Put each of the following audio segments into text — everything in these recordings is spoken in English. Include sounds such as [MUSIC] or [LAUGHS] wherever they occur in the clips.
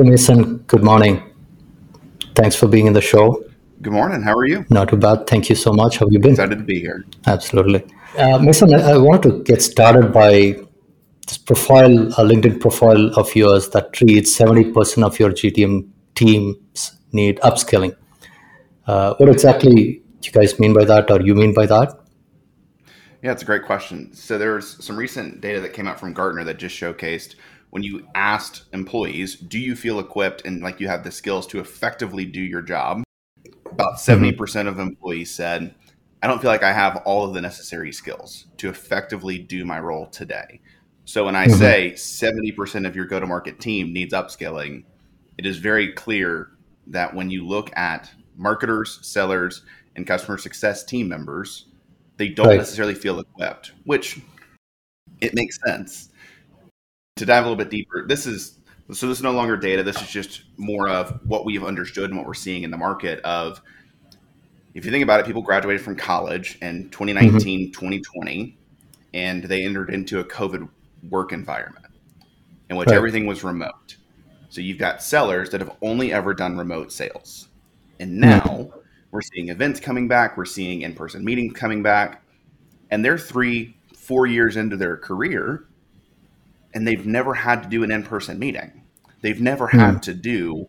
Hey, Mason. Good morning. Thanks for being in the show. Good morning. How are you? Not too bad. Thank you so much. How have you been? Excited to be here. Absolutely. Uh, Mason, I, I wanted to get started by this profile, a LinkedIn profile of yours that treats 70% of your GTM teams need upskilling. Uh, what exactly do you guys mean by that, or you mean by that? Yeah, it's a great question. So there's some recent data that came out from Gartner that just showcased when you asked employees, do you feel equipped and like you have the skills to effectively do your job? About 70% mm-hmm. percent of employees said, I don't feel like I have all of the necessary skills to effectively do my role today. So when I mm-hmm. say 70% of your go to market team needs upskilling, it is very clear that when you look at marketers, sellers, and customer success team members, they don't right. necessarily feel equipped, which it makes sense. To dive a little bit deeper, this is so this is no longer data. This is just more of what we've understood and what we're seeing in the market of if you think about it, people graduated from college in 2019, mm-hmm. 2020, and they entered into a COVID work environment in which right. everything was remote. So you've got sellers that have only ever done remote sales. And hmm. now mm-hmm. we're seeing events coming back, we're seeing in person meetings coming back, and they're three, four years into their career, and they've never had to do an in person meeting. They've never had to do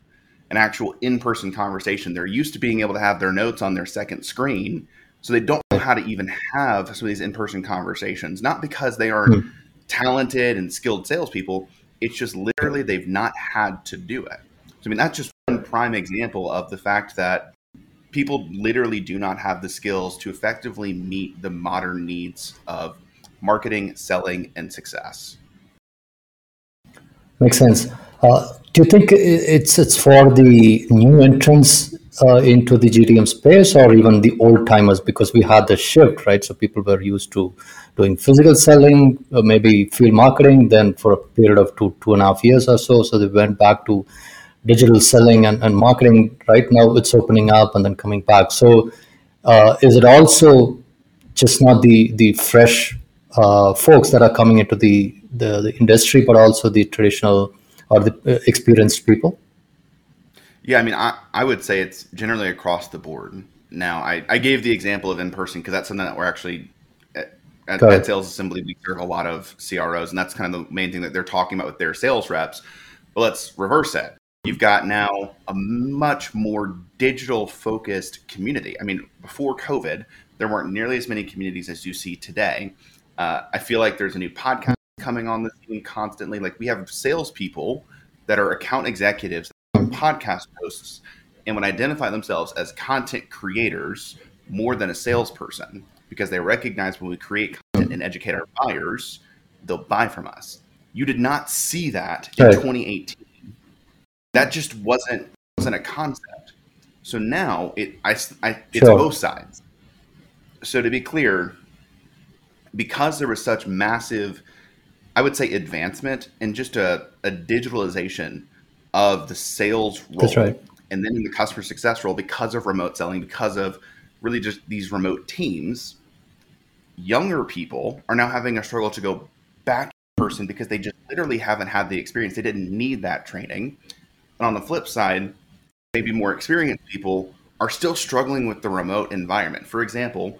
an actual in person conversation. They're used to being able to have their notes on their second screen. So they don't know how to even have some of these in person conversations, not because they aren't mm-hmm. talented and skilled salespeople. It's just literally they've not had to do it. So, I mean, that's just one prime example of the fact that people literally do not have the skills to effectively meet the modern needs of marketing, selling, and success. Makes sense. Uh, do you think it's it's for the new entrants uh, into the GTM space, or even the old timers? Because we had the shift, right? So people were used to doing physical selling, uh, maybe field marketing. Then for a period of two two and a half years or so, so they went back to digital selling and, and marketing. Right now, it's opening up and then coming back. So, uh, is it also just not the the fresh uh, folks that are coming into the the, the industry, but also the traditional or the uh, experienced people? Yeah, I mean, I, I would say it's generally across the board. Now, I, I gave the example of in person because that's something that we're actually at, at, at, Sales Assembly, we serve a lot of CROs, and that's kind of the main thing that they're talking about with their sales reps. But let's reverse that. You've got now a much more digital focused community. I mean, before COVID, there weren't nearly as many communities as you see today. Uh, I feel like there's a new podcast coming on the scene constantly. Like we have salespeople that are account executives, podcast hosts, and would identify themselves as content creators more than a salesperson because they recognize when we create content and educate our buyers, they'll buy from us. You did not see that in right. 2018. That just wasn't wasn't a concept. So now it I, I it's sure. both sides. So to be clear, because there was such massive I would say advancement and just a, a digitalization of the sales role. That's right. And then in the customer success role, because of remote selling, because of really just these remote teams, younger people are now having a struggle to go back in person because they just literally haven't had the experience. They didn't need that training. And on the flip side, maybe more experienced people are still struggling with the remote environment. For example,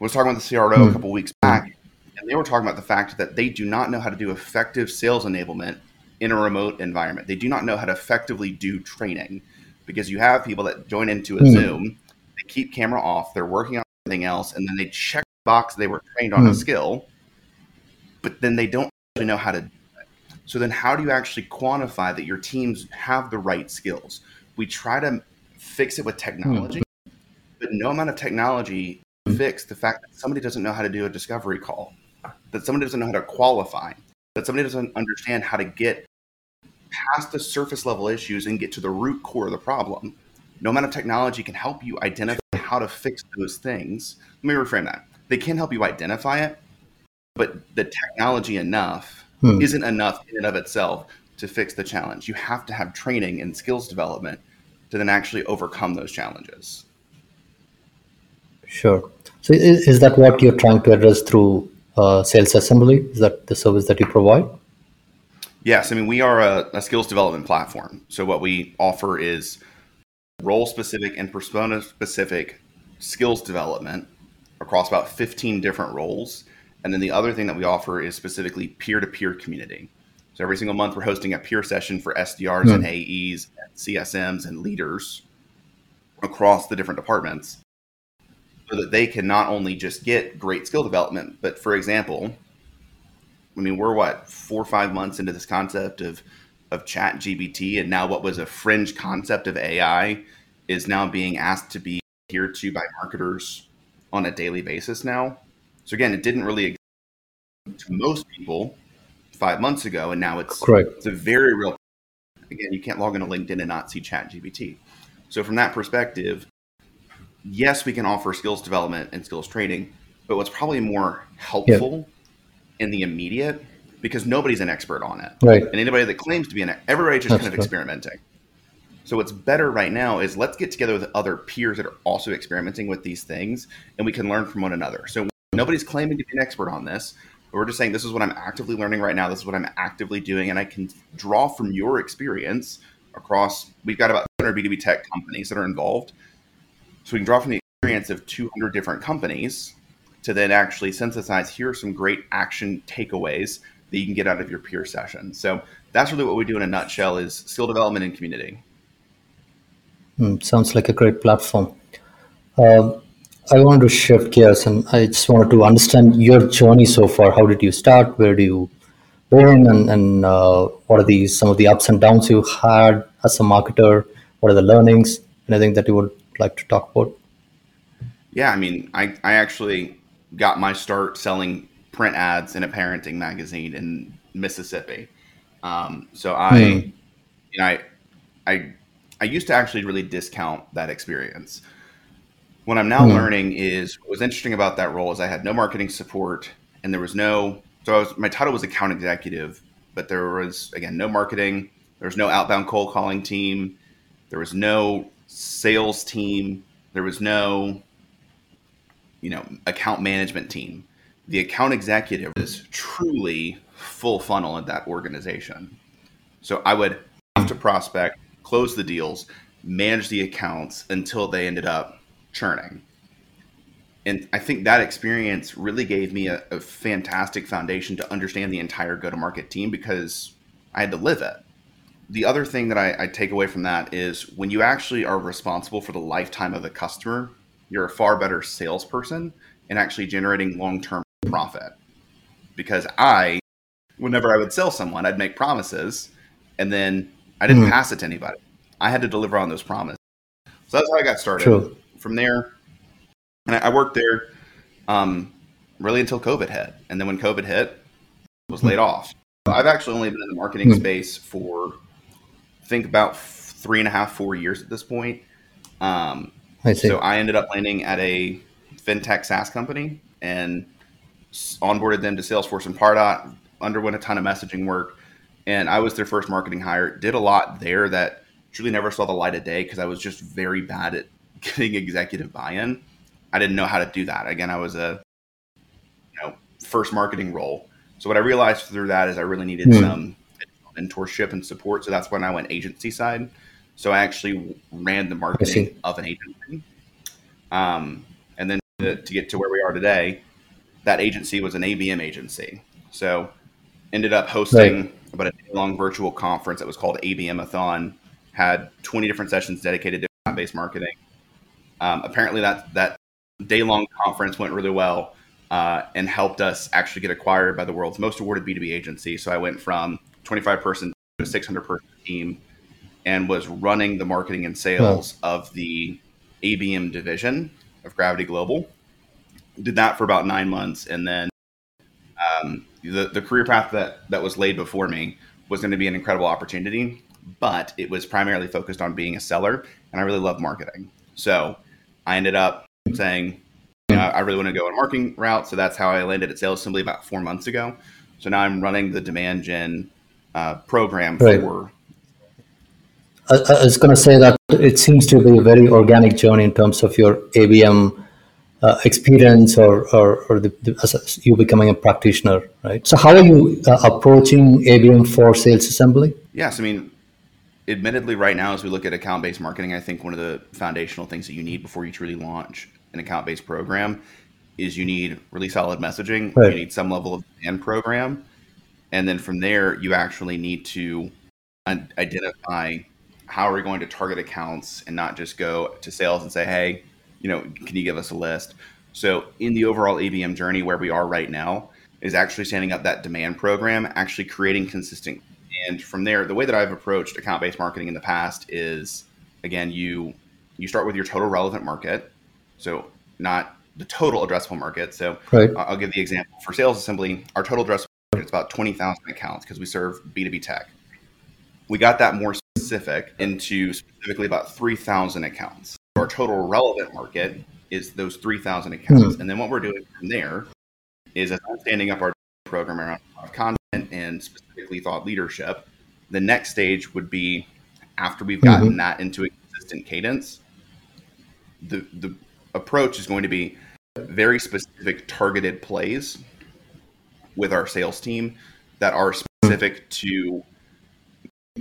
I was talking with the CRO mm. a couple weeks back, and they were talking about the fact that they do not know how to do effective sales enablement in a remote environment. They do not know how to effectively do training because you have people that join into a mm. Zoom, they keep camera off, they're working on something else, and then they check the box they were trained on mm. a hmm. skill, but then they don't really know how to do it. So then how do you actually quantify that your teams have the right skills? We try to fix it with technology, mm. but no amount of technology fix the fact that somebody doesn't know how to do a discovery call that somebody doesn't know how to qualify, that somebody doesn't understand how to get past the surface level issues and get to the root core of the problem. No amount of technology can help you identify how to fix those things. Let me reframe that. They can help you identify it, but the technology enough hmm. isn't enough in and of itself to fix the challenge. You have to have training and skills development to then actually overcome those challenges. Sure. So is, is that what you're trying to address through uh, sales assembly? Is that the service that you provide? Yes, I mean we are a, a skills development platform. So what we offer is role specific and persona specific skills development across about 15 different roles. And then the other thing that we offer is specifically peer to peer community. So every single month we're hosting a peer session for SDRs and AEs, and CSMs and leaders across the different departments so that they can not only just get great skill development, but for example, I mean, we're what four or five months into this concept of of ChatGPT, and now what was a fringe concept of AI is now being asked to be adhered to by marketers on a daily basis now. So again, it didn't really exist to most people five months ago, and now it's Correct. it's a very real. Again, you can't log into LinkedIn and not see ChatGPT. So from that perspective, yes, we can offer skills development and skills training, but what's probably more helpful in the immediate because nobody's an expert on it. Right. And anybody that claims to be an everybody's just That's kind of experimenting. So what's better right now is let's get together with other peers that are also experimenting with these things and we can learn from one another. So nobody's claiming to be an expert on this. But we're just saying this is what I'm actively learning right now. This is what I'm actively doing and I can draw from your experience across we've got about 200 B2B tech companies that are involved. So we can draw from the experience of 200 different companies to then actually synthesize here are some great action takeaways that you can get out of your peer session. So that's really what we do in a nutshell is skill development and community. Mm, sounds like a great platform. Um, I wanted to shift gears and I just wanted to understand your journey so far. How did you start? Where do you begin? And, and uh, what are the some of the ups and downs you had as a marketer? What are the learnings? Anything that you would like to talk about? Yeah, I mean, I, I actually got my start selling print ads in a parenting magazine in Mississippi. Um, so I, Hmm. you know, I, I, I used to actually really discount that experience. What I'm now Hmm. learning is what was interesting about that role is I had no marketing support and there was no, so I was, my title was account executive, but there was, again, no marketing. There was no outbound cold calling team. There was no sales team. There was no, you know, account management team. The account executive is truly full funnel at that organization. So I would have to prospect, close the deals, manage the accounts until they ended up churning. And I think that experience really gave me a, a fantastic foundation to understand the entire go to market team because I had to live it. The other thing that I, I take away from that is when you actually are responsible for the lifetime of the customer, you're a far better salesperson and actually generating long term profit. Because I, whenever I would sell someone, I'd make promises and then I didn't Mhm. pass it to anybody. I had to deliver on those promises. So that's how I got started. True. From there, and I I worked there um, really until COVID hit. And then when COVID hit, I was laid off. I've actually only been in the marketing Hmm. space for, think, about three and a half, four years at this point. Um, I see. so I ended up landing at a fintech SaaS company and onboarded them to Salesforce and Pardot, underwent a ton of messaging work. And I was their first marketing hire. Did a lot there that truly never saw the light of day because I was just very bad at [LAUGHS] getting executive buy-in. I didn't know how to do that. Again, I was a you know first marketing role. So what I realized through that is I really needed Hmm. some mentorship and support. So that's when I went agency side. So I actually ran the marketing of an agency. Um, and then to, to get to where we are today, that agency was an ABM agency. So ended up hosting about a day long virtual conference that was called ABM Athon. Had 20 different sessions dedicated to based marketing. Um, apparently that that day long conference went really well uh, and helped us actually get acquired by the world's most awarded B2B agency. So I went from 25 person to a 600 person team and was running the marketing and sales of the ABM division of Gravity Global. Did that for about nine months, and then um, the the career path that that was laid before me was going to be an incredible opportunity, but it was primarily focused on being a seller, and I really love marketing. So I ended up saying, you know, I really want to go a marketing route. So that's how I landed at Sales Assembly about four months ago. So now I'm running the demand gen uh, program Right. for I, I was going to say that it seems to be a very organic journey in terms of your ABM uh, experience or or, or the, the, you becoming a practitioner, right? So how are you uh, approaching ABM for sales assembly? Yes, I mean, admittedly, right now as we look at account-based marketing, I think one of the foundational things that you need before you truly launch an account-based program is you need really solid messaging. Right. You need some level of demand program, and then from there, you actually need to identify how are we going to target accounts and not just go to sales and say, hey, you know, can you give us a list? So in the overall ABM journey where we are right now is actually standing up that demand program, actually creating consistent. And from there, the way that I've approached account-based marketing in the past is again, you you start with your total relevant market. So not the total addressable market. So right. I'll give the example for sales assembly. Our total addressable market is about 20,000 accounts because we serve B2B tech. We got that more specific into specifically about 3,000 accounts. Our total relevant market is those 3,000 accounts. Hmm. And then what we're doing from there is as I'm standing up our program around content and specifically thought leadership, the next stage would be after we've gotten mm-hmm. that into a consistent cadence, the, the approach is going to be very specific targeted plays with our sales team that are specific to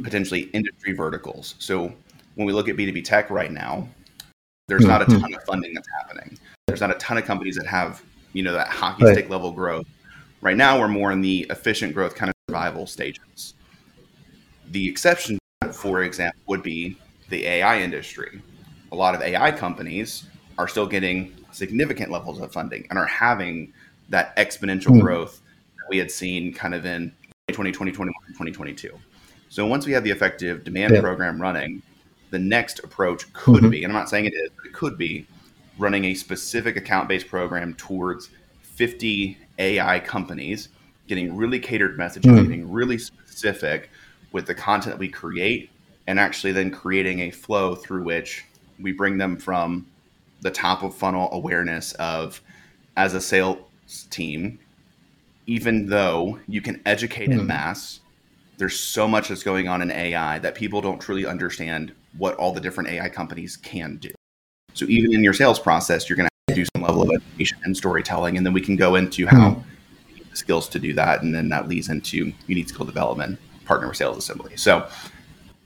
potentially industry verticals. So when we look at B2B tech right now, there's not a mm-hmm. ton of funding that's happening. There's not a ton of companies that have, you know, that hockey stick level growth. Right now, we're more in the efficient growth kind of survival stages. The exception, for example, would be the AI industry. A lot of AI companies are still getting significant levels of funding and are having that exponential mm. growth we had seen kind of in 2020, 2021, 2022. So once we have the effective demand yeah. program running, the next approach could mm-hmm. be, and I'm not saying it is, but it could be running a specific account based program towards 50 AI companies, getting really catered messaging, mm. getting really specific with the content that we create, and actually then creating a flow through which we bring them from the top of funnel awareness of as a sales team, even though you can educate mm. in mass there's so much that's going on in AI that people don't truly understand what all the different AI companies can do. So even in your sales process, you're going to do some level of education and storytelling, and then we can go into how mm-hmm. the skills to do that, and then that leads into you need skill development, partner with sales assembly. So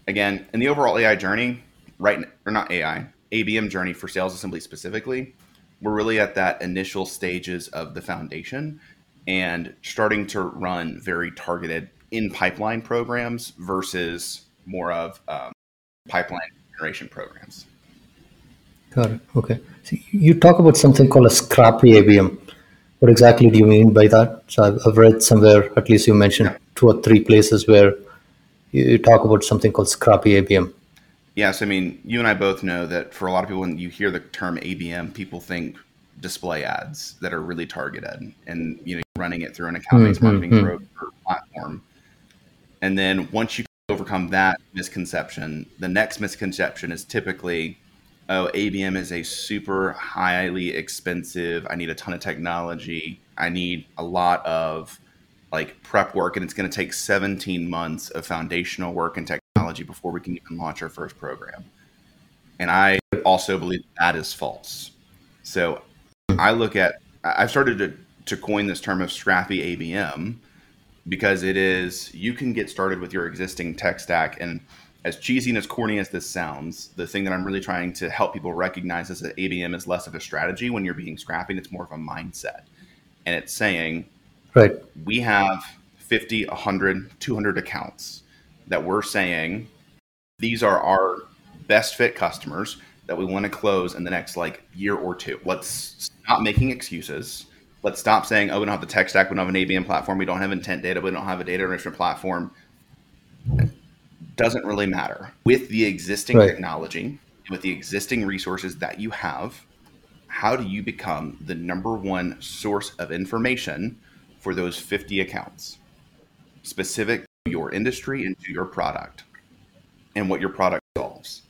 again, in the overall AI journey, right or not AI, ABM journey for sales assembly specifically, we're really at that initial stages of the foundation and starting to run very targeted in pipeline programs versus more of um, pipeline generation programs. Got it. Okay. So you talk about something called a scrappy ABM. What exactly do you mean by that? So I've, I've read somewhere, at least you mentioned yeah. two or three places where you talk about something called scrappy ABM. Yes, I mean, you and I both know that for a lot of people, when you hear the term ABM, people think display ads that are really targeted, and you know, running it through an account-based mm-hmm, marketing mm-hmm. platform. And then once you overcome that misconception, the next misconception is typically, oh, ABM is a super highly expensive. I need a ton of technology. I need a lot of like prep work, and it's going to take 17 months of foundational work and technology before we can even launch our first program. And I also believe that is false. So I look at, I've started to, to coin this term of scrappy ABM because it is you can get started with your existing tech stack and as cheesy and as corny as this sounds, the thing that I'm really trying to help people recognize is that ABM is less of a strategy when you're being scrappy, it's more of a mindset. And it's saying, right, we have 50, 100, 200 accounts that we're saying these are our best fit customers that we want to close in the next like year or two. Let's stop making excuses let's stop saying, oh, we don't have the tech stack, we don't have an ABM platform, we don't have intent data, we don't have a data enrichment platform. It doesn't really matter. With the existing right. technology, with the existing resources that you have, how do you become the number one source of information for those 50 accounts specific to your industry and to your product and what your product solves?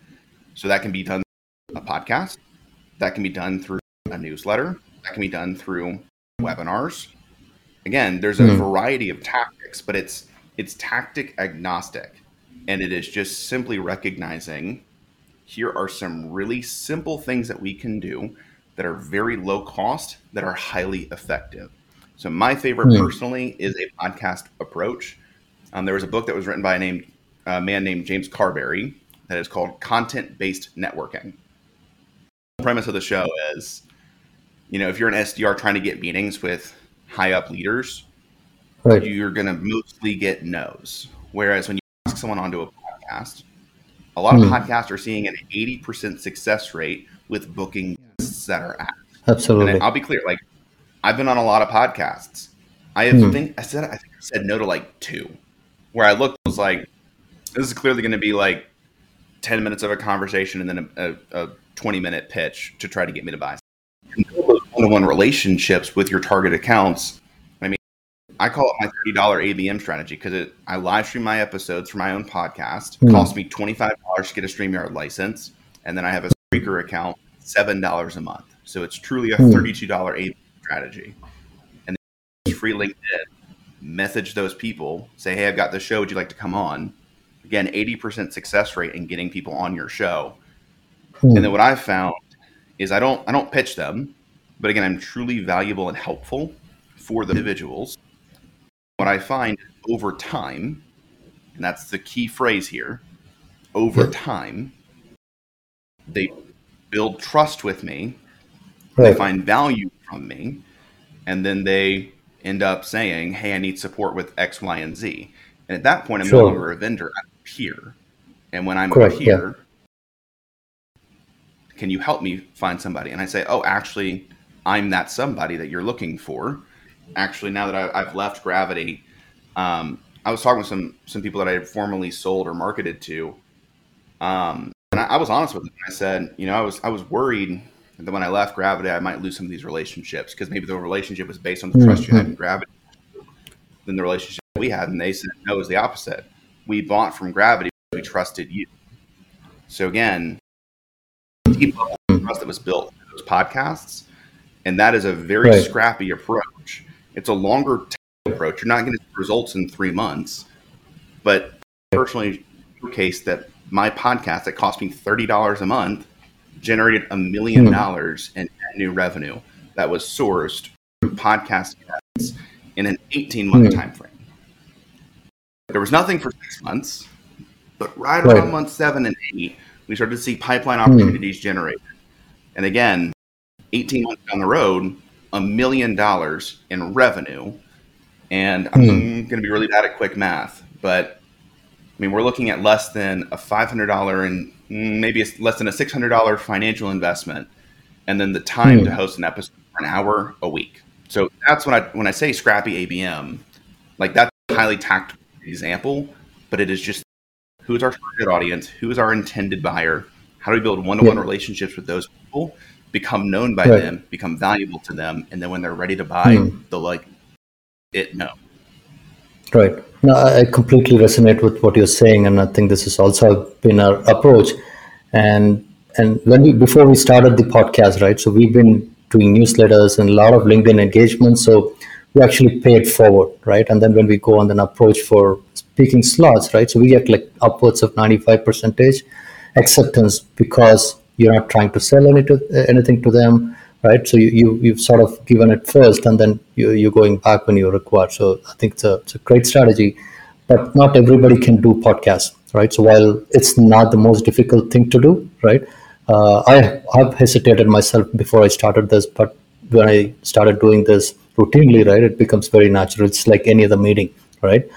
So that can be done a podcast, that can be done through a newsletter, that can be done through webinars. Again, there's a mm. variety of tactics, but it's it's tactic agnostic, and it is just simply recognizing here are some really simple things that we can do that are very low cost that are highly effective. So my favorite mm. personally is a podcast approach. Um, there was a book that was written by a named, uh, man named James Carbary that is called Content Based Networking. The premise of the show is, you know, if you're an SDR trying to get meetings with high up leaders, right. you're going to mostly get no's. Whereas when you ask someone onto a podcast, a lot of mm. podcasts are seeing an 80% success rate with booking guests that are asked. Absolutely. And I'll be clear, like I've been on a lot of podcasts. I have mm. think I said I think I said no to like two, where I looked was like, this is clearly going to be like 10 minutes of a conversation and then a, a, a 20 minute pitch to try to get me to buy. One on one relationships with your target accounts. I mean, I call it my $30 ABM strategy because I live stream my episodes for my own podcast. It mm. costs me $25 to get a StreamYard license. And then I have a Spreaker account, $7 a month. So it's truly a mm. $32 ABM strategy. And then free LinkedIn, message those people, say, hey, I've got this show. Would you like to come on? again 80% success rate in getting people on your show hmm. and then what i've found is i don't i don't pitch them but again i'm truly valuable and helpful for the individuals what i find over time and that's the key phrase here over time they build trust with me right. they find value from me and then they end up saying hey i need support with x y and z and at that point i'm sure. no longer a vendor i'm here. And when I'm Correct, here, yeah. can you help me find somebody? And I say, oh, actually, I'm that somebody that you're looking for. Actually, now that I, have left Gravity, um, I was talking with some some people that I had formerly sold or marketed to, um, and I, I, was honest with them. I said, you know, I was I was worried that when I left Gravity, I might lose some of these relationships because maybe the relationship was based on the trust mm-hmm. you had in Gravity than the relationship we had, and they said no, it was the opposite we bought from Gravity, because we trusted you. So again, level trust that was built in those podcasts, and that is a very right. scrappy approach. It's a longer approach. You're not going to see results in three months, but personally showcase that my podcast that cost me thirty dollars a month generated a million hmm. dollars in new revenue that was sourced through podcast ads in an 18 month mm. time frame. There was nothing for six months, but right, right. around month seven and eight, we started to see pipeline hmm. opportunities mm. generated. And again, 18 months down the road, a million dollars in revenue. And I'm mm. going to be really bad at quick math, but I mean, we're looking at less than a $500 and maybe it's less than a $600 financial investment, and then the time to host an episode for an hour a week. So that's when I when I say scrappy ABM, like that's a highly tactical example, but it is just who is our target audience, who is our intended buyer, how do we build one-to-one yeah. relationships with those people, become known by right. them, become valuable to them, and then when they're ready to buy, mm. they'll like it no. Right. No, I completely resonate with what you're saying, and I think this has also been our approach. And and when we before we started the podcast, right? So we've been doing newsletters and a lot of LinkedIn engagement. So we actually pay it forward, right? And then when we go on an approach for speaking slots, right? So we get like upwards of 95 percentage acceptance because you're not trying to sell any to, anything to them, right? So you, you, you've sort of given it first and then you, you're going back when you're required. So I think it's a, it's a great strategy, but not everybody can do podcasts, right? So while it's not the most difficult thing to do, right? Uh, I have hesitated myself before I started this, but when I started doing this routinely, right, it becomes very natural. It's like any other meeting, right?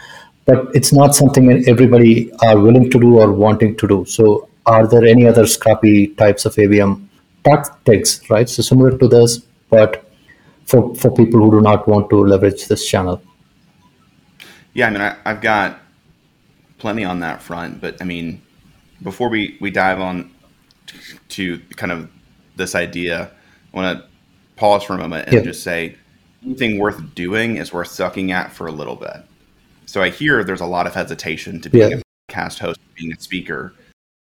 But it's not something that everybody are willing to do or wanting to do. So, are there any other scrappy types of ABM tactics, right? So similar to this, but for for people who do not want to leverage this channel. Yeah, I mean, I, I've got plenty on that front, but I mean, before we we dive on to kind of this idea, I want to pause for a moment and just say anything worth doing is worth sucking at for a little bit. So I hear there's a lot of hesitation to being yeah. a cast host, being a speaker,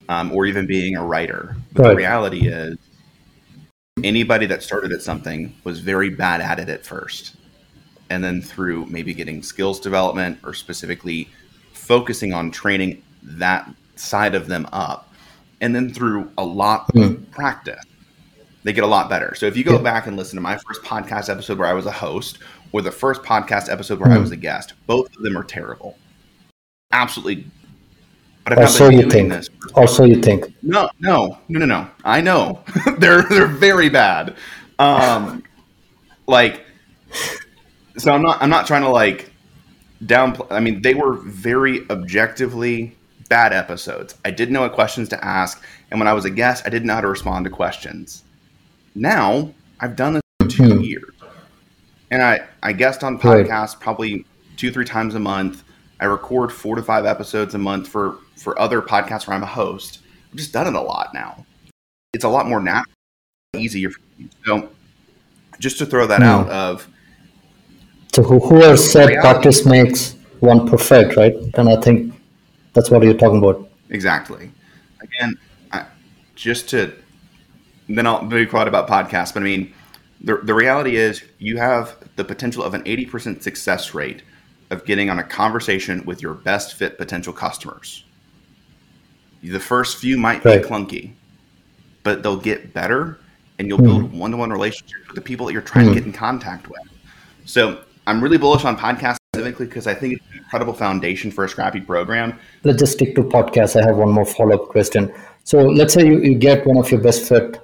um, or even being a writer. But right. the reality is, anybody that started at something was very bad at it at first. And then through maybe getting skills development or specifically focusing on training that side of them up, and then through a lot mm. of practice, They get a lot better. So if you go Yeah. back and listen to my first podcast episode where I was a host or the first podcast episode where I Hmm. was a guest, both of them are terrible. Absolutely. But Or so you think. this Or so you think. no, no, no, no, no. I know [LAUGHS] they're they're very bad. Um, like, so I'm not I'm not trying to like downplay. I mean, they were very objectively bad episodes. I didn't know what questions to ask, and when I was a guest, I didn't know how to respond to questions. Now I've done this for 2 Mhm. years, and I I guest on Right. podcasts probably two three times a month. I record four to five episodes a month for for other podcasts where I'm a host. I've just done it a lot now. It's a lot more natural, easier for me. So just to throw that Hmm. out of So who, whoever said Reality. practice makes one perfect, right? And I think that's what you're talking about. Exactly. Again, I, just to then I'll be quiet about podcasts, but I mean, the, the reality is you have the potential of an 80% success rate of getting on a conversation with your best fit potential customers. The first few might Right. be clunky, but they'll get better and you'll build one to one relationships with the people that you're trying to Hmm. get in contact with. So I'm really bullish on podcasts specifically because I think it's an incredible foundation for a scrappy program. Let's just stick to podcasts. I have one more follow up question. So let's say you, you get one of your best fit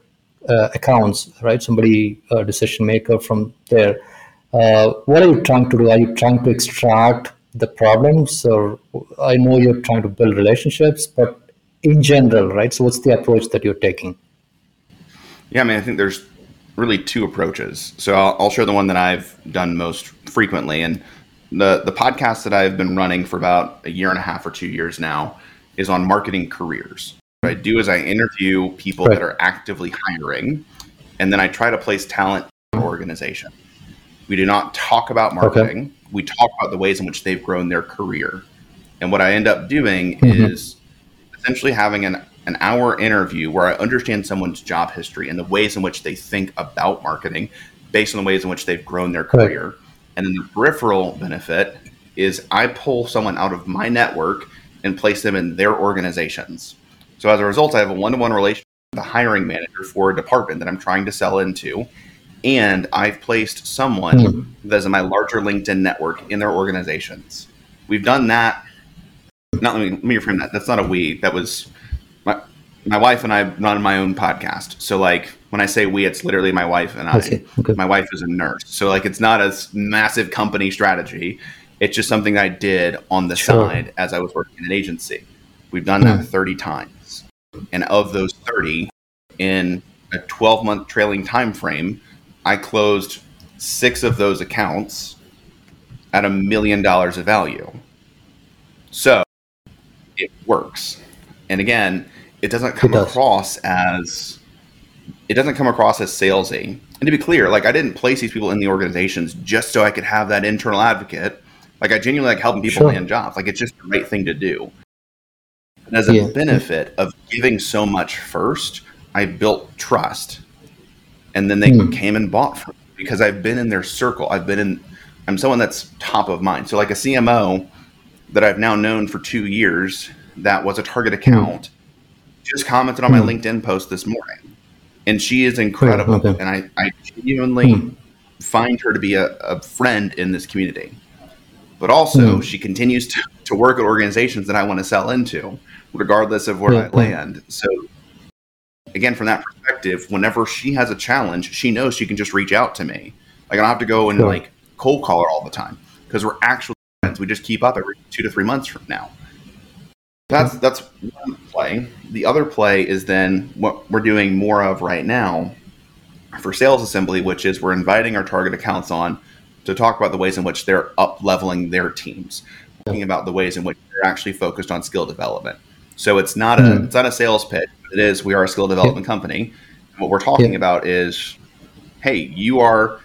uh, accounts, right? Somebody, a decision maker from there. Uh, what are you trying to do? Are you trying to extract the problems? Or I know you're trying to build relationships, but in general, right? So what's the approach that you're taking? Yeah, I mean, I think there's really two approaches. So I'll, I'll share the one that I've done most frequently, and the the podcast that I've been running for about a year and a half or two years now is on marketing careers. What I do is I interview people Right. that are actively hiring, and then I try to place talent in our organization. We do not talk about marketing. We talk about the ways in which they've grown their career. And what I end up doing Mhm. is essentially having an, an hour interview where I understand someone's job history and the ways in which they think about marketing based on the ways in which they've grown their career. And then the peripheral benefit is I pull someone out of my network and place them in their organizations. So as a result, I have a one to one relationship with the hiring manager for a department that I'm trying to sell into. And I've placed someone Hmm. that's in my larger LinkedIn network in their organizations. We've done that. Not let me let me reframe that. That's not a we. That was my my wife and I run my own podcast. So like when I say we, it's literally my wife and I. I. Okay. My wife is a nurse, so like it's not a massive company strategy. It's just something I did on the Sure. side as I was working in an agency. We've done that Hmm. 30 times, and of those 30, in a 12 month trailing time frame, I closed six of those accounts at a million dollars of value. So works. And again, it doesn't come does. across as it doesn't come across as salesy. And to be clear, like I didn't place these people in the organizations just so I could have that internal advocate. Like I genuinely like helping people Sure. land jobs. Like it's just the right thing to do. And as a Yeah. benefit of giving so much first, I built trust. And then they Hmm. came and bought from me because I've been in their circle. I've been in I'm someone that's top of mind. So like a CMO that I've now known for two years that was a target account just commented on my Hmm. LinkedIn post this morning. And she is incredible. okay. And I, I genuinely Hmm. find her to be a, a friend in this community. But also, Hmm. she continues to, to work at organizations that I want to sell into, regardless of where I land. So, again, from that perspective, whenever she has a challenge, she knows she can just reach out to me. Like, I don't have to go and Sure. like cold call her all the time because we're actually friends. We just keep up every two to three months from now. That's that's one play. The other play is then what we're doing more of right now for sales assembly, which is we're inviting our target accounts on to talk about the ways in which they're up leveling their teams, talking about the ways in which they're actually focused on skill development. So it's not a Mhm. it's not a sales pitch. It is we are a skill development company. What we're talking Yeah. about is, hey, you are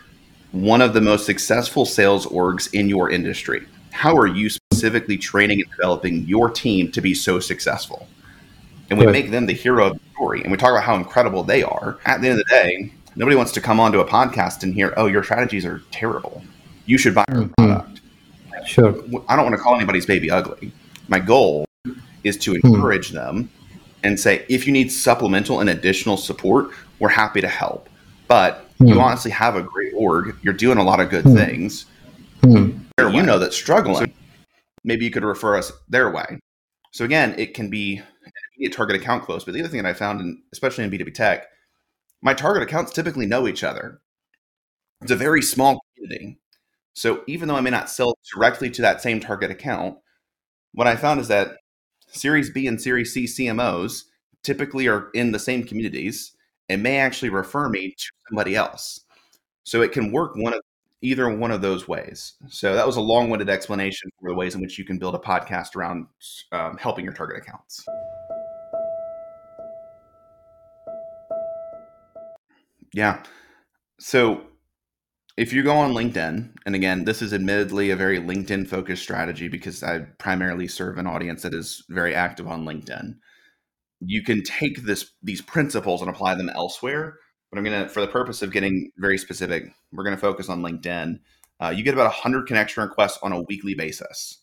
one of the most successful sales orgs in your industry. How are you specifically training and developing your team to be so successful? And we Right. make them the hero of the story. And we talk about how incredible they are. At the end of the day, nobody wants to come onto a podcast and hear, oh, your strategies are terrible. You should buy our Mhm. product. Sure. I don't want to call anybody's baby ugly. My goal is to encourage them and say, if you need supplemental and additional support, we're happy to help. But you Hmm. honestly have a great org. You're doing a lot of good Hmm. things. You know that's struggling. Maybe you could refer us their way. So again, it can be an immediate target account close. But the other thing that I found, in, especially in B2B tech, my target accounts typically know each other. It's a very small community. So even though I may not sell directly to that same target account, what I found is that Series B and Series C CMOs typically are in the same communities and may actually refer me to somebody else. So it can work one of either one of those ways. So that was a long-winded explanation for the ways in which you can build a podcast around um, helping your target accounts. Yeah. So if you go on LinkedIn, and again, this is admittedly a very LinkedIn focused strategy because I primarily serve an audience that is very active on LinkedIn. You can take this these principles and apply them elsewhere. But I'm gonna, for the purpose of getting very specific, we're gonna focus on LinkedIn. Uh, you get about 100 connection requests on a weekly basis.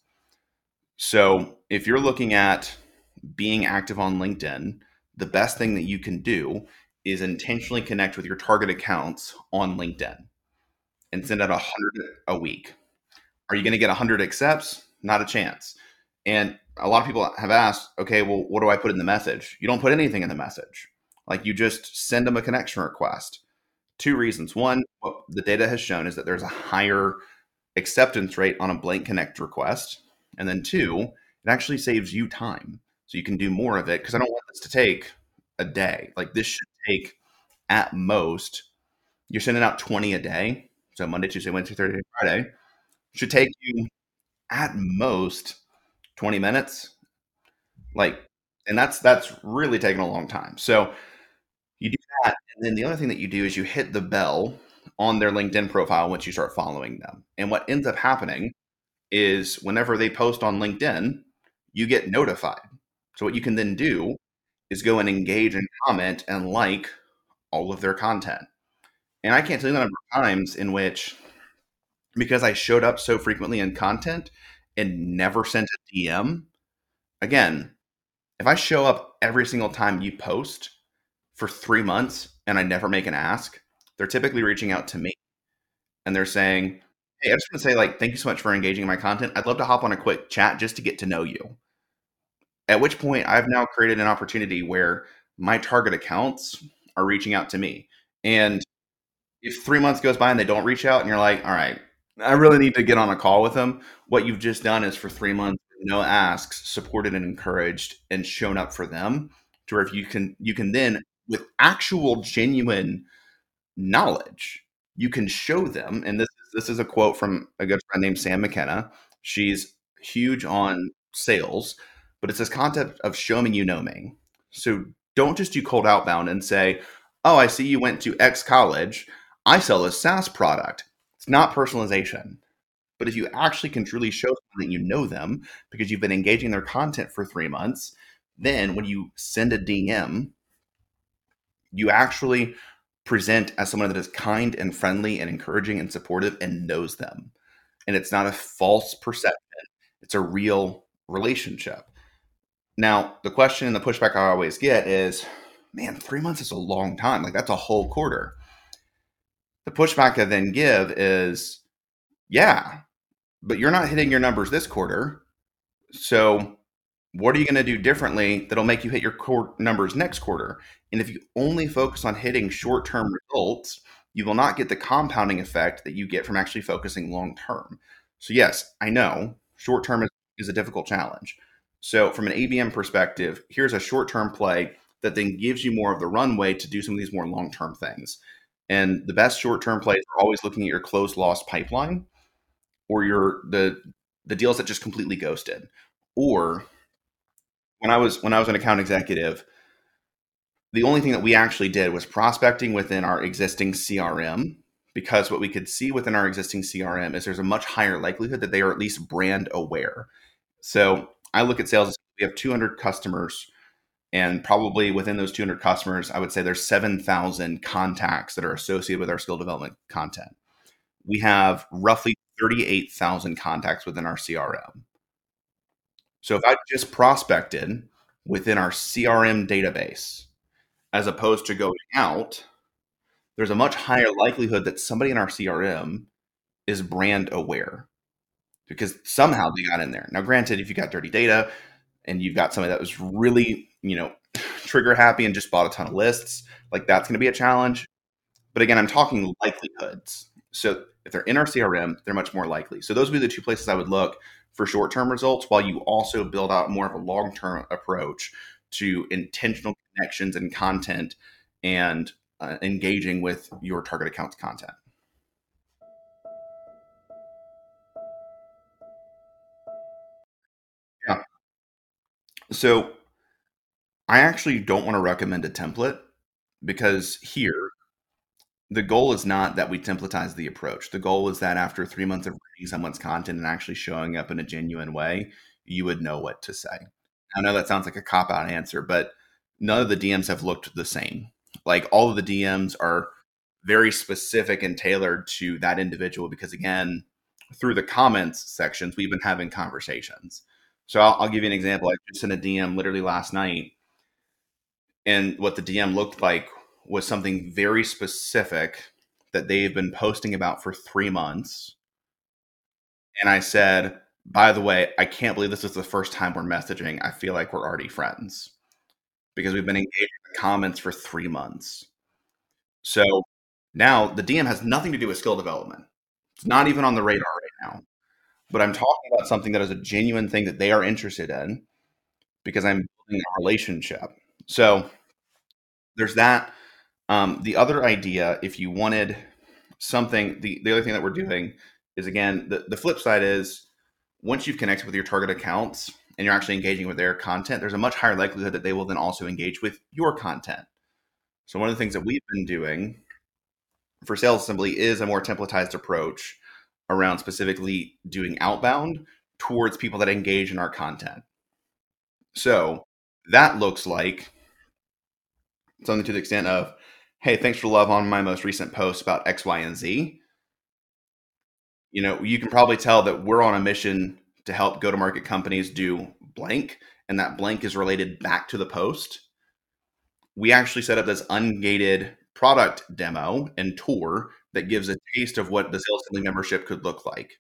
So if you're looking at being active on LinkedIn, the best thing that you can do is intentionally connect with your target accounts on LinkedIn and send out 100 a week. Are you going to get 100 accepts? Not a chance. And a lot of people have asked, okay, well, what do I put in the message? You don't put anything in the message. Like you just send them a connection request. Two reasons. One, what the data has shown is that there's a higher acceptance rate on a blank connect request. And then two, it actually saves you time. So you can do more of it because I don't want this to take a day. Like this should take at most, you're sending out 20 a day. So Monday, Tuesday, Wednesday, Thursday, Friday should take you at most 20 minutes. Like, and that's that's really taking a long time. So that, and then the other thing that you do is you hit the bell on their LinkedIn profile once you start following them. And what ends up happening is whenever they post on LinkedIn, you get notified. So what you can then do is go and engage and comment and like all of their content. And I can't tell you the number of times in which, because I showed up so frequently in content and never sent a DM, again, if I show up every single time you post for three months and I never make an ask, they're typically reaching out to me and they're saying, Hey, I just want to say, like, thank you so much for engaging in my content. I'd love to hop on a quick chat just to get to know you. At which point, I've now created an opportunity where my target accounts are reaching out to me. And if three months goes by and they don't reach out, and you're like, all right, I really need to get on a call with them, what you've just done is for three months, no asks, supported and encouraged, and shown up for them. To where if you can, you can then, with actual genuine knowledge, you can show them. And this this is a quote from a good friend named Sam McKenna. She's huge on sales, but it's this concept of show me you know me. So don't just do cold outbound and say, "Oh, I see you went to X college. I sell a SaaS product." It's not personalization. But if you actually can truly show that you know them because you've been engaging their content for three months, then when you send a DM, you actually present as someone that is kind and friendly and encouraging and supportive and knows them. And it's not a false perception, it's a real relationship. Now, the question and the pushback I always get is, man, three months is a long time. Like, that's a whole quarter. The pushback I then give is, yeah, but you're not hitting your numbers this quarter. So, what are you going to do differently that'll make you hit your core numbers next quarter? And if you only focus on hitting short term results, you will not get the compounding effect that you get from actually focusing long term. So, yes, I know short term is, is a difficult challenge. So, from an ABM perspective, here's a short term play that then gives you more of the runway to do some of these more long term things. And the best short term plays are always looking at your closed loss pipeline or your the the deals that just completely ghosted. Or when I was when I was an account executive, the only thing that we actually did was prospecting within our existing CRM because what we could see within our existing CRM is there's a much higher likelihood that they are at least brand aware. So I look at sales, we have 200 customers, and probably within those 200 customers, I would say there's 7,000 contacts that are associated with our skill development content. We have roughly 38,000 contacts within our CRM. So if I just prospected within our CRM database, as opposed to going out, there's a much higher likelihood that somebody in our CRM is brand aware because somehow they got in there. Now, granted, if you got dirty data and you've got somebody that was really, you know, [LAUGHS] trigger happy and just bought a ton of lists, like that's going to be a challenge. But again, I'm talking likelihoods. So if they're in our CRM, they're much more likely. So those would be the two places I would look for short term results while you also build out more of a long term approach to intentional connections and content and uh, engaging with your target accounts content. Yeah. So I actually don't want to recommend a template because here the goal is not that we templatize the approach. The goal is that after three months of someone's content and actually showing up in a genuine way, you would know what to say. I know that sounds like a cop out answer, but none of the DMs have looked the same. Like all of the DMs are very specific and tailored to that individual because, again, through the comments sections, we've been having conversations. So I'll, I'll give you an example. I just sent a DM literally last night, and what the DM looked like was something very specific that they've been posting about for three months. And I said, by the way, I can't believe this is the first time we're messaging. I feel like we're already friends because we've been engaging in comments for three months. So now the DM has nothing to do with skill development. It's not even on the radar right now. But I'm talking about something that is a genuine thing that they are interested in because I'm building a relationship. So there's that. Um, the other idea, if you wanted something, the, the other thing that we're doing is again, the, the flip side is once you've connected with your target accounts and you're actually engaging with their content, there's a much higher likelihood that they will then also engage with your content. So one of the things that we've been doing for Sales Assembly is a more templatized approach around specifically doing outbound towards people that engage in our content. So that looks like something to the extent of hey, thanks for love on my most recent post about X, Y, and Z. You know, you can probably tell that we're on a mission to help go to market companies do blank, and that blank is related back to the post. We actually set up this ungated product demo and tour that gives a taste of what the sales assembly membership could look like.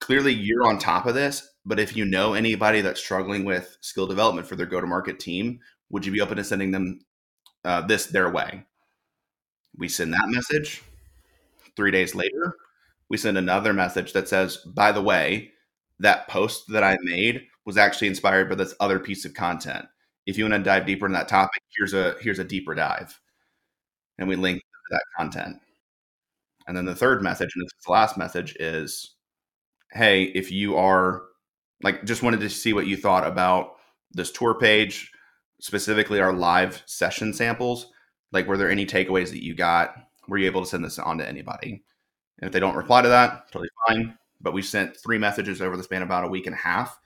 Clearly, you're on top of this, but if you know anybody that's struggling with skill development for their go to market team, would you be open to sending them uh, this their way. We send that message. Three days later, we send another message that says, by the way, that post that I made was actually inspired by this other piece of content. If you want to dive deeper in that topic, here's a here's a deeper dive. And we link to that content. And then the third message, and this is the last message, is hey, if you are like just wanted to see what you thought about this tour page, specifically our live session samples, like were there any takeaways that you got? Were you able to send this on to anybody? And if they don't reply to that, totally fine. But we sent three messages over the span of about a week and a half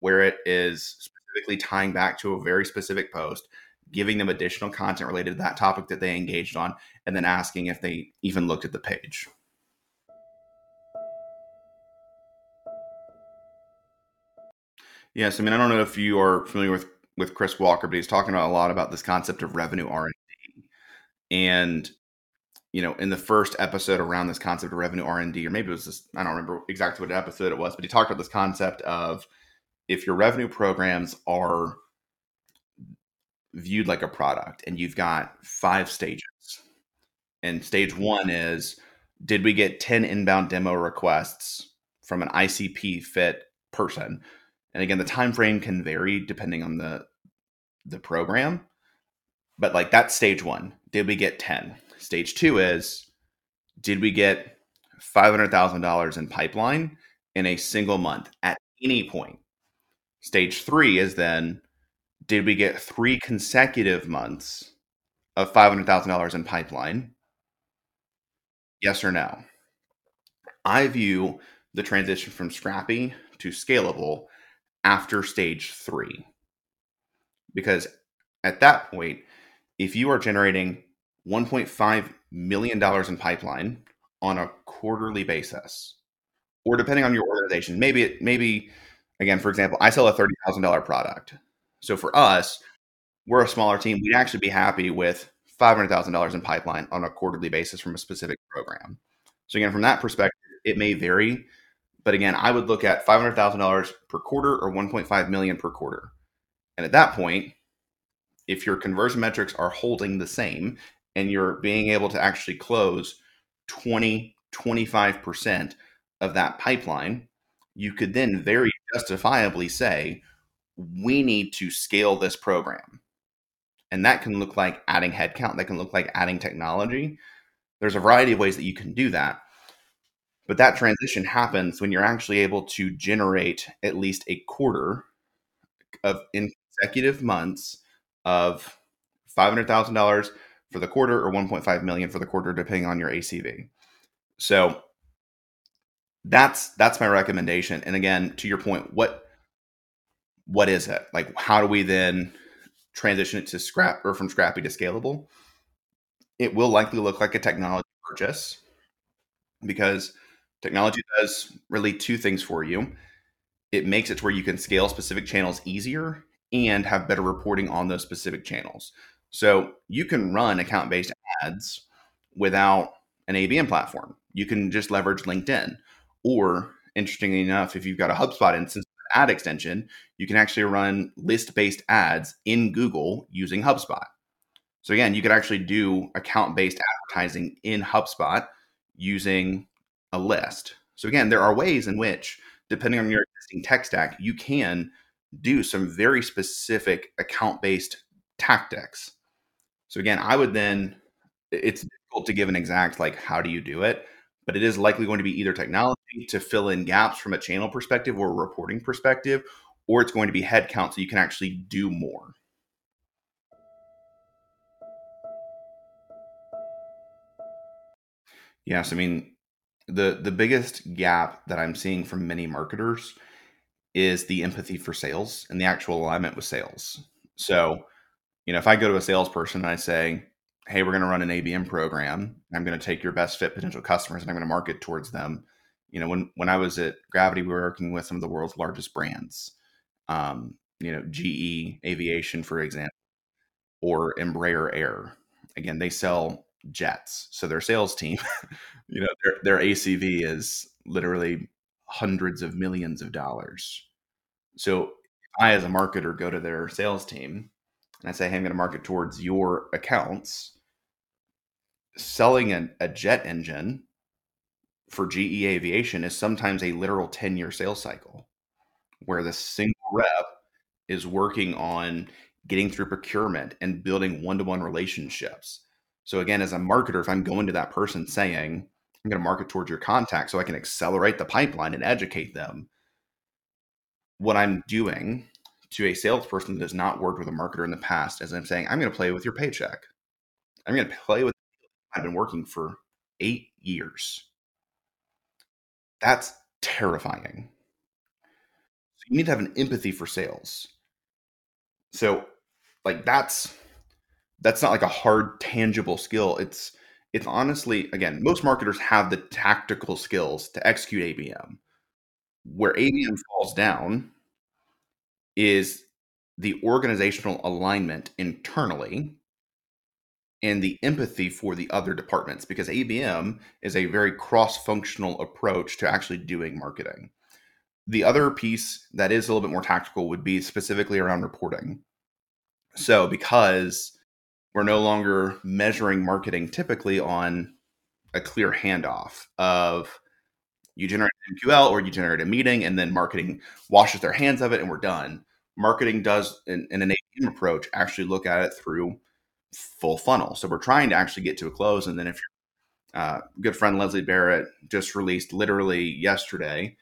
where it is specifically tying back to a very specific post, giving them additional content related to that topic that they engaged on, and then asking if they even looked at the page. Yes, I mean I don't know if you are familiar with with Chris Walker, but he's talking about a lot about this concept of revenue R and D. And you know, in the first episode around this concept of revenue R and D, or maybe it was this, I don't remember exactly what episode it was, but he talked about this concept of if your revenue programs are viewed like a product and you've got five stages. And stage one is did we get 10 inbound demo requests from an ICP fit person? And again, the time frame can vary depending on the the program. But like that's stage one. Did we get 10? Stage two is did we get $500,000 in pipeline in a single month at any point? Stage three is then did we get three consecutive months of $500,000 in pipeline? Yes or no? I view the transition from scrappy to scalable after stage three. Because at that point, if you are generating $1.5 million in pipeline on a quarterly basis, or depending on your organization, maybe it maybe again, for example, I sell a $30,000 product. So for us, we're a smaller team. We'd actually be happy with $500,000 in pipeline on a quarterly basis from a specific program. So, again, from that perspective, it may vary. But again, I would look at $500,000 per quarter or 1.5 million per quarter. And at that point, if your conversion metrics are holding the same and you're being able to actually close 20, 25% of that pipeline, you could then very justifiably say, we need to scale this program. And that can look like adding headcount, that can look like adding technology. There's a variety of ways that you can do that. But that transition happens when you're actually able to generate at least a quarter of in consecutive months of $500,000 for the quarter or 1.5 million for the quarter depending on your ACV. So that's that's my recommendation. And again, to your point, what what is it? Like how do we then transition it to scrap or from scrappy to scalable? It will likely look like a technology purchase because technology does really two things for you. It makes it to where you can scale specific channels easier and have better reporting on those specific channels. So you can run account based ads without an ABM platform. You can just leverage LinkedIn. Or, interestingly enough, if you've got a HubSpot instance ad extension, you can actually run list based ads in Google using HubSpot. So, again, you could actually do account based advertising in HubSpot using a list. So, again, there are ways in which, depending on your existing tech stack, you can do some very specific account based tactics. So again, I would then it's difficult to give an exact like how do you do it, but it is likely going to be either technology to fill in gaps from a channel perspective or a reporting perspective, or it's going to be headcount so you can actually do more. Yes, I mean the the biggest gap that I'm seeing from many marketers is the empathy for sales and the actual alignment with sales. So, you know, if I go to a salesperson and I say, "Hey, we're going to run an ABM program. I'm going to take your best fit potential customers and I'm going to market towards them." You know, when when I was at Gravity, we were working with some of the world's largest brands. Um, you know, GE Aviation, for example, or Embraer Air. Again, they sell jets, so their sales team, [LAUGHS] you know, their their ACV is literally hundreds of millions of dollars. So I, as a marketer, go to their sales team and I say, hey, I'm going to market towards your accounts. Selling a, a jet engine for GE Aviation is sometimes a literal 10 year sales cycle where the single rep is working on getting through procurement and building one to one relationships. So, again, as a marketer, if I'm going to that person saying, I'm going to market towards your contact so I can accelerate the pipeline and educate them. What I'm doing to a salesperson that has not worked with a marketer in the past as I'm saying, I'm going to play with your paycheck. I'm going to play with, I've been working for eight years. That's terrifying. So you need to have an empathy for sales. So, like, that's, that's not like a hard, tangible skill. It's, it's honestly again most marketers have the tactical skills to execute abm where abm falls down is the organizational alignment internally and the empathy for the other departments because abm is a very cross-functional approach to actually doing marketing. The other piece that is a little bit more tactical would be specifically around reporting. So because we're no longer measuring marketing typically on a clear handoff of you generate an MQL or you generate a meeting and then marketing washes their hands of it and we're done. Marketing does in, in an ABM approach actually look at it through full funnel. So we're trying to actually get to a close. And then if your uh, good friend Leslie Barrett just released literally yesterday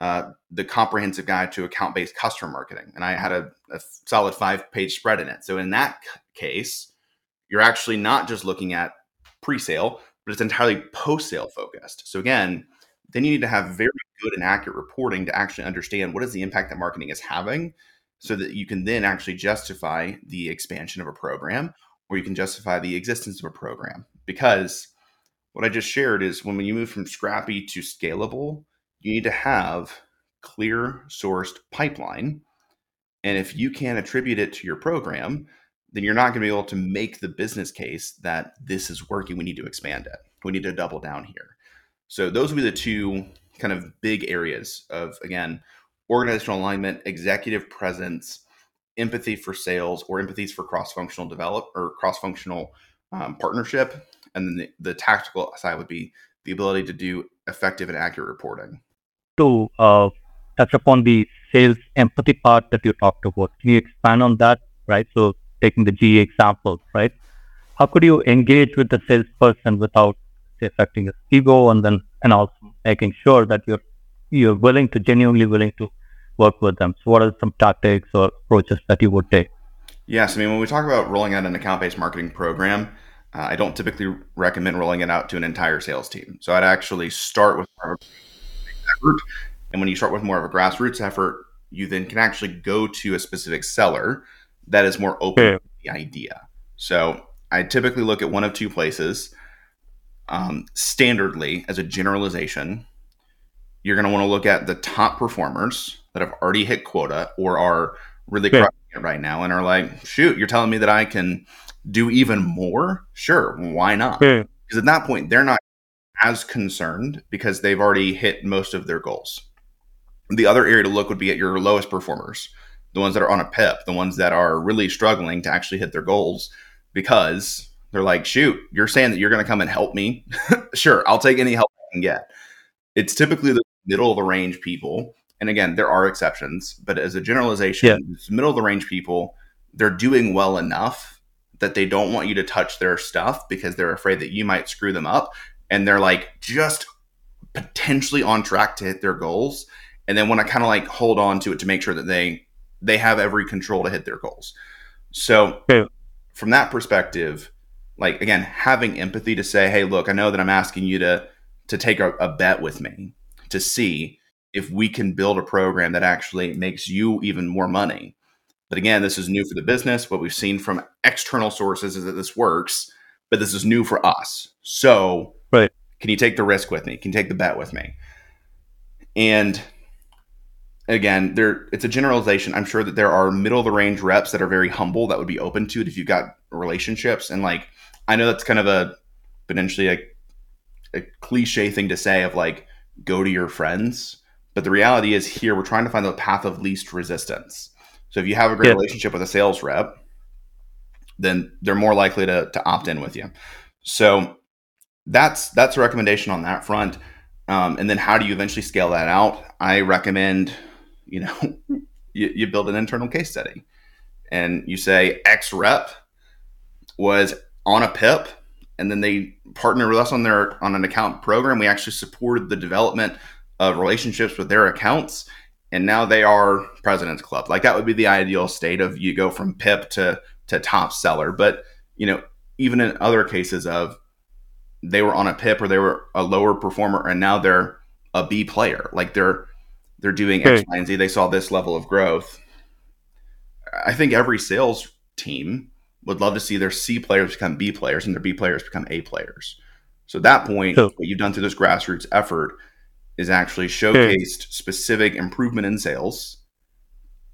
uh, the comprehensive guide to account based customer marketing. And I had a, a solid five page spread in it. So in that case, you're actually not just looking at pre-sale, but it's entirely post-sale focused. So again, then you need to have very good and accurate reporting to actually understand what is the impact that marketing is having so that you can then actually justify the expansion of a program or you can justify the existence of a program. Because what I just shared is when you move from scrappy to scalable, you need to have clear sourced pipeline. And if you can't attribute it to your program, then you're not going to be able to make the business case that this is working. We need to expand it. We need to double down here. So those would be the two kind of big areas of again organizational alignment, executive presence, empathy for sales, or empathies for cross-functional develop or cross-functional um, partnership, and then the, the, tactical side would be the ability to do effective and accurate reporting. To uh, touch upon the sales empathy part that you talked about, can you expand on that? Right. So taking the GE example, right? How could you engage with the salesperson without say, affecting his ego, and then and also making sure that you're you're willing to genuinely willing to work with them. So, what are some tactics or approaches that you would take? Yes, I mean when we talk about rolling out an account-based marketing program, uh, I don't typically recommend rolling it out to an entire sales team. So I'd actually start with more of effort, and when you start with more of a grassroots effort, you then can actually go to a specific seller that is more open yeah. to the idea. So I typically look at one of two places. Um, standardly, as a generalization, you're going to want to look at the top performers that have already hit quota or are really yeah. crushing it right now and are like, shoot, you're telling me that I can do even more? Sure, why not? Yeah. Because at that point, they're not as concerned because they've already hit most of their goals. The other area to look would be at your lowest performers, the ones that are on a PIP, the ones that are really struggling to actually hit their goals because they're like, shoot, you're saying that you're going to come and help me. [LAUGHS] sure, I'll take any help I can get. It's typically the middle of the range people. And again, there are exceptions, but as a generalization, yeah. middle of the range people, they're doing well enough that they don't want you to touch their stuff because they're afraid that you might screw them up. And they're like just potentially on track to hit their goals. And then want to kind of like hold on to it to make sure that they they have every control to hit their goals. So yeah. from that perspective, like again, having empathy to say, hey, look, I know that I'm asking you to to take a, a bet with me to see if we can build a program that actually makes you even more money. But again, this is new for the business. What we've seen from external sources is that this works, but this is new for us. So, right. can you take the risk with me? Can you take the bet with me? And again, there it's a generalization. I'm sure that there are middle of the range reps that are very humble that would be open to it if you've got relationships. And like, I know that's kind of a potentially a, a cliche thing to say of like, go to your friends. But the reality is here we're trying to find the path of least resistance. So if you have a great yeah. relationship with a sales rep, then they're more likely to, to opt in with you. So that's that's a recommendation on that front. Um, and then how do you eventually scale that out? I recommend, you know, [LAUGHS] you, you build an internal case study and you say X rep was on a PIP and then they partner with us on their on an account program. We actually supported the development of relationships with their accounts, and now they are President's Club. Like that would be the ideal state of you go from PIP to to top seller. But you know, even in other cases of they were on a PIP or they were a lower performer, and now they're a B player. Like they're they're doing X, Y, and Z. They saw this level of growth. I think every sales team would love to see their C players become B players and their B players become A players. So at that point, what you've done through this grassroots effort is actually hmm. showcased specific improvement in sales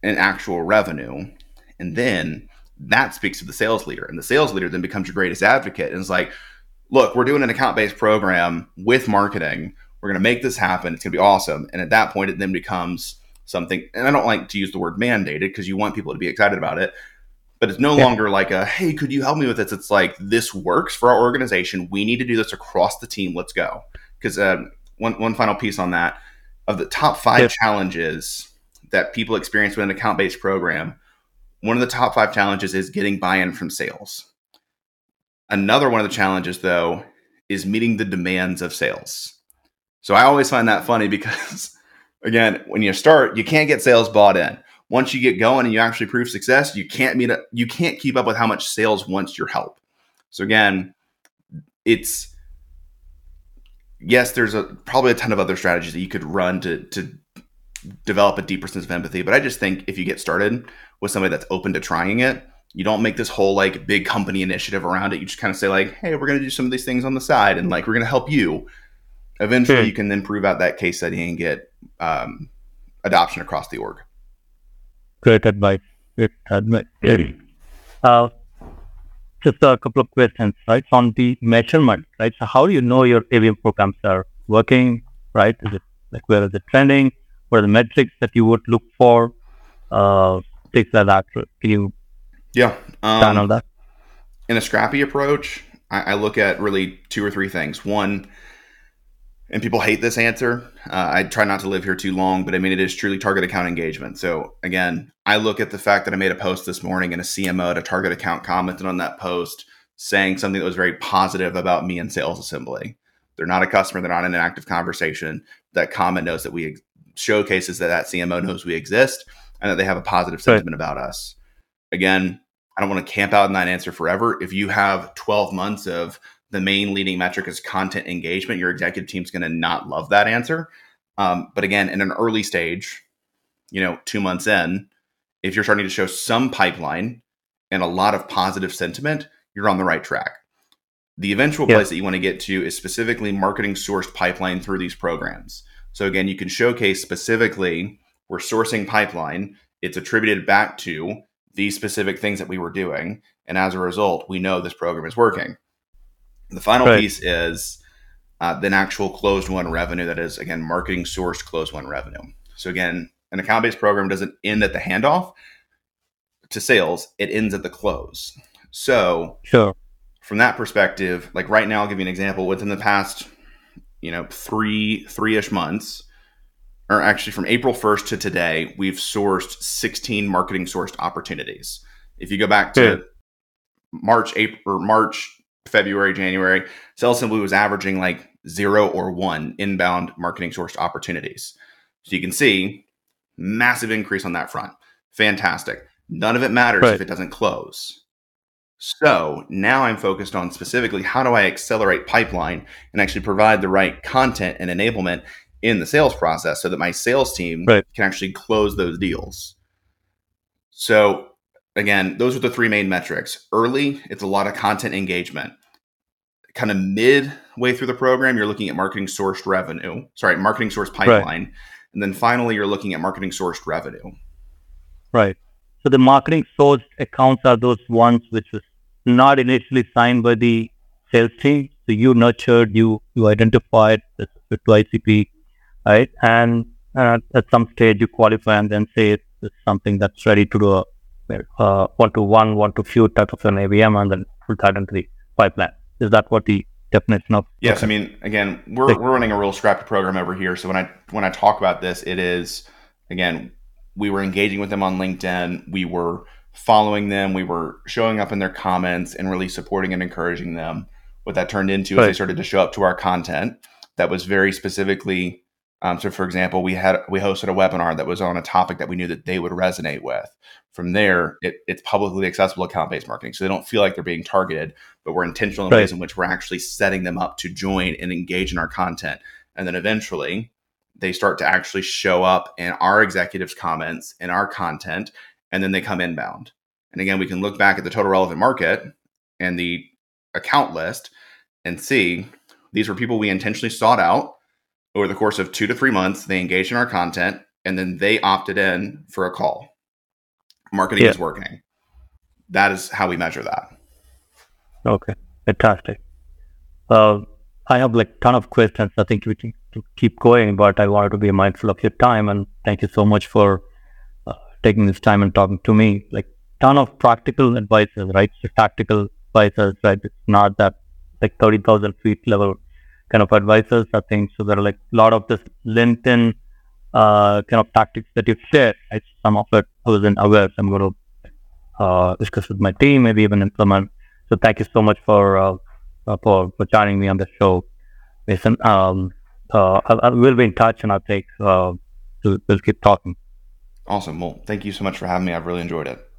and actual revenue. And then that speaks to the sales leader. And the sales leader then becomes your greatest advocate and is like, look, we're doing an account based program with marketing. We're going to make this happen. It's going to be awesome. And at that point, it then becomes something, and I don't like to use the word mandated because you want people to be excited about it, but it's no yeah. longer like a hey could you help me with this? It's like this works for our organization. We need to do this across the team. Let's go. Because uh, one, one final piece on that. Of the top five yeah. challenges that people experience with an account-based program one of the top five challenges is getting buy-in from sales. Another one of the challenges though is meeting the demands of sales. So i always find that funny because [LAUGHS] again when you start you can't get sales bought in once you get going and you actually prove success, you can't meet a, you can't keep up with how much sales wants your help. So again, it's yes, there's a probably a ton of other strategies that you could run to to develop a deeper sense of empathy. But I just think if you get started with somebody that's open to trying it, you don't make this whole like big company initiative around it. You just kind of say like, hey, we're gonna do some of these things on the side, and like we're gonna help you. Eventually, hmm. you can then prove out that case study and get um, adoption across the org advice. Great advice. Uh, just a couple of questions, right? On the measurement, right? So how do you know your ABM programs are working, right? Is it like where is it trending? What are the metrics that you would look for? Uh, things like that. Can you yeah um, on that? In a scrappy approach, I, I look at really two or three things. One, and people hate this answer. Uh, I try not to live here too long, but I mean, it is truly target account engagement. So, again, I look at the fact that I made a post this morning and a CMO at a target account commented on that post saying something that was very positive about me and Sales Assembly. They're not a customer, they're not in an active conversation. That comment knows that we ex- showcases that that CMO knows we exist and that they have a positive sentiment right. about us. Again, I don't want to camp out in that answer forever. If you have 12 months of the main leading metric is content engagement, your executive team's going to not love that answer. Um, but again, in an early stage, you know, two months in, if you're starting to show some pipeline and a lot of positive sentiment, you're on the right track. The eventual place that you want to get to is specifically marketing sourced pipeline through these programs. So again, you can showcase specifically we're sourcing pipeline. It's attributed back to these specific things that we were doing. And as a result, we know this program is working. The final right. piece is uh, then actual closed won revenue. That is again marketing sourced closed won revenue. So again, an account based program doesn't end at the handoff to sales; it ends at the close. So sure. From that perspective, like right now, I'll give you an example. Within the past, you know, three three ish months, or actually from April 1st to today, we've sourced 16 marketing sourced opportunities. If you go back to Good. March, April, or March February, January, Sales Assembly was averaging like zero or one inbound marketing sourced opportunities. So you can see massive increase on that front. Fantastic. None of it matters right. if it doesn't close. So now I'm focused on specifically how do I accelerate pipeline and actually provide the right content and enablement in the sales process so that my sales team right. can actually close those deals. So again, those are the three main metrics. Early, it's a lot of content engagement. Kind of midway through the program, you're looking at marketing sourced revenue. Sorry, marketing source pipeline. Right. And then finally, you're looking at marketing sourced revenue. Right. So the marketing sourced accounts are those ones which was not initially signed by the sales team. So you nurtured, you you identified this with ICP, right? And uh, at some stage you qualify and then say it's something that's ready to do a uh, one to one, one to few type of an ABM, and then put that into the pipeline. Is that what the definition of? Yes, okay. I mean, again, we're we're running a real scrappy program over here. So when I when I talk about this, it is again, we were engaging with them on LinkedIn. We were following them. We were showing up in their comments and really supporting and encouraging them. What that turned into right. is they started to show up to our content that was very specifically um, so, for example, we had we hosted a webinar that was on a topic that we knew that they would resonate with. From there, it, it's publicly accessible account based marketing, so they don't feel like they're being targeted, but we're intentional in right. ways in which we're actually setting them up to join and engage in our content, and then eventually they start to actually show up in our executives' comments in our content, and then they come inbound. And again, we can look back at the total relevant market and the account list and see these were people we intentionally sought out over the course of two to three months, they engaged in our content and then they opted in for a call. Marketing yeah. is working. That is how we measure that. Okay, fantastic. Uh, I have like ton of questions. I think we can keep going, but I wanted to be mindful of your time and thank you so much for uh, taking this time and talking to me. Like ton of practical advices, right? So tactical advices, right? It's not that like thirty thousand feet level kind of advisors, I think. So there are like a lot of this LinkedIn uh, kind of tactics that you've shared. Right? Some of it I wasn't aware. So I'm going to uh, discuss with my team, maybe even implement. So thank you so much for uh, uh for, for joining me on the show, Mason. Um, uh, I, I will be in touch, and I'll take uh, we'll keep talking. Awesome. Well, thank you so much for having me. I've really enjoyed it.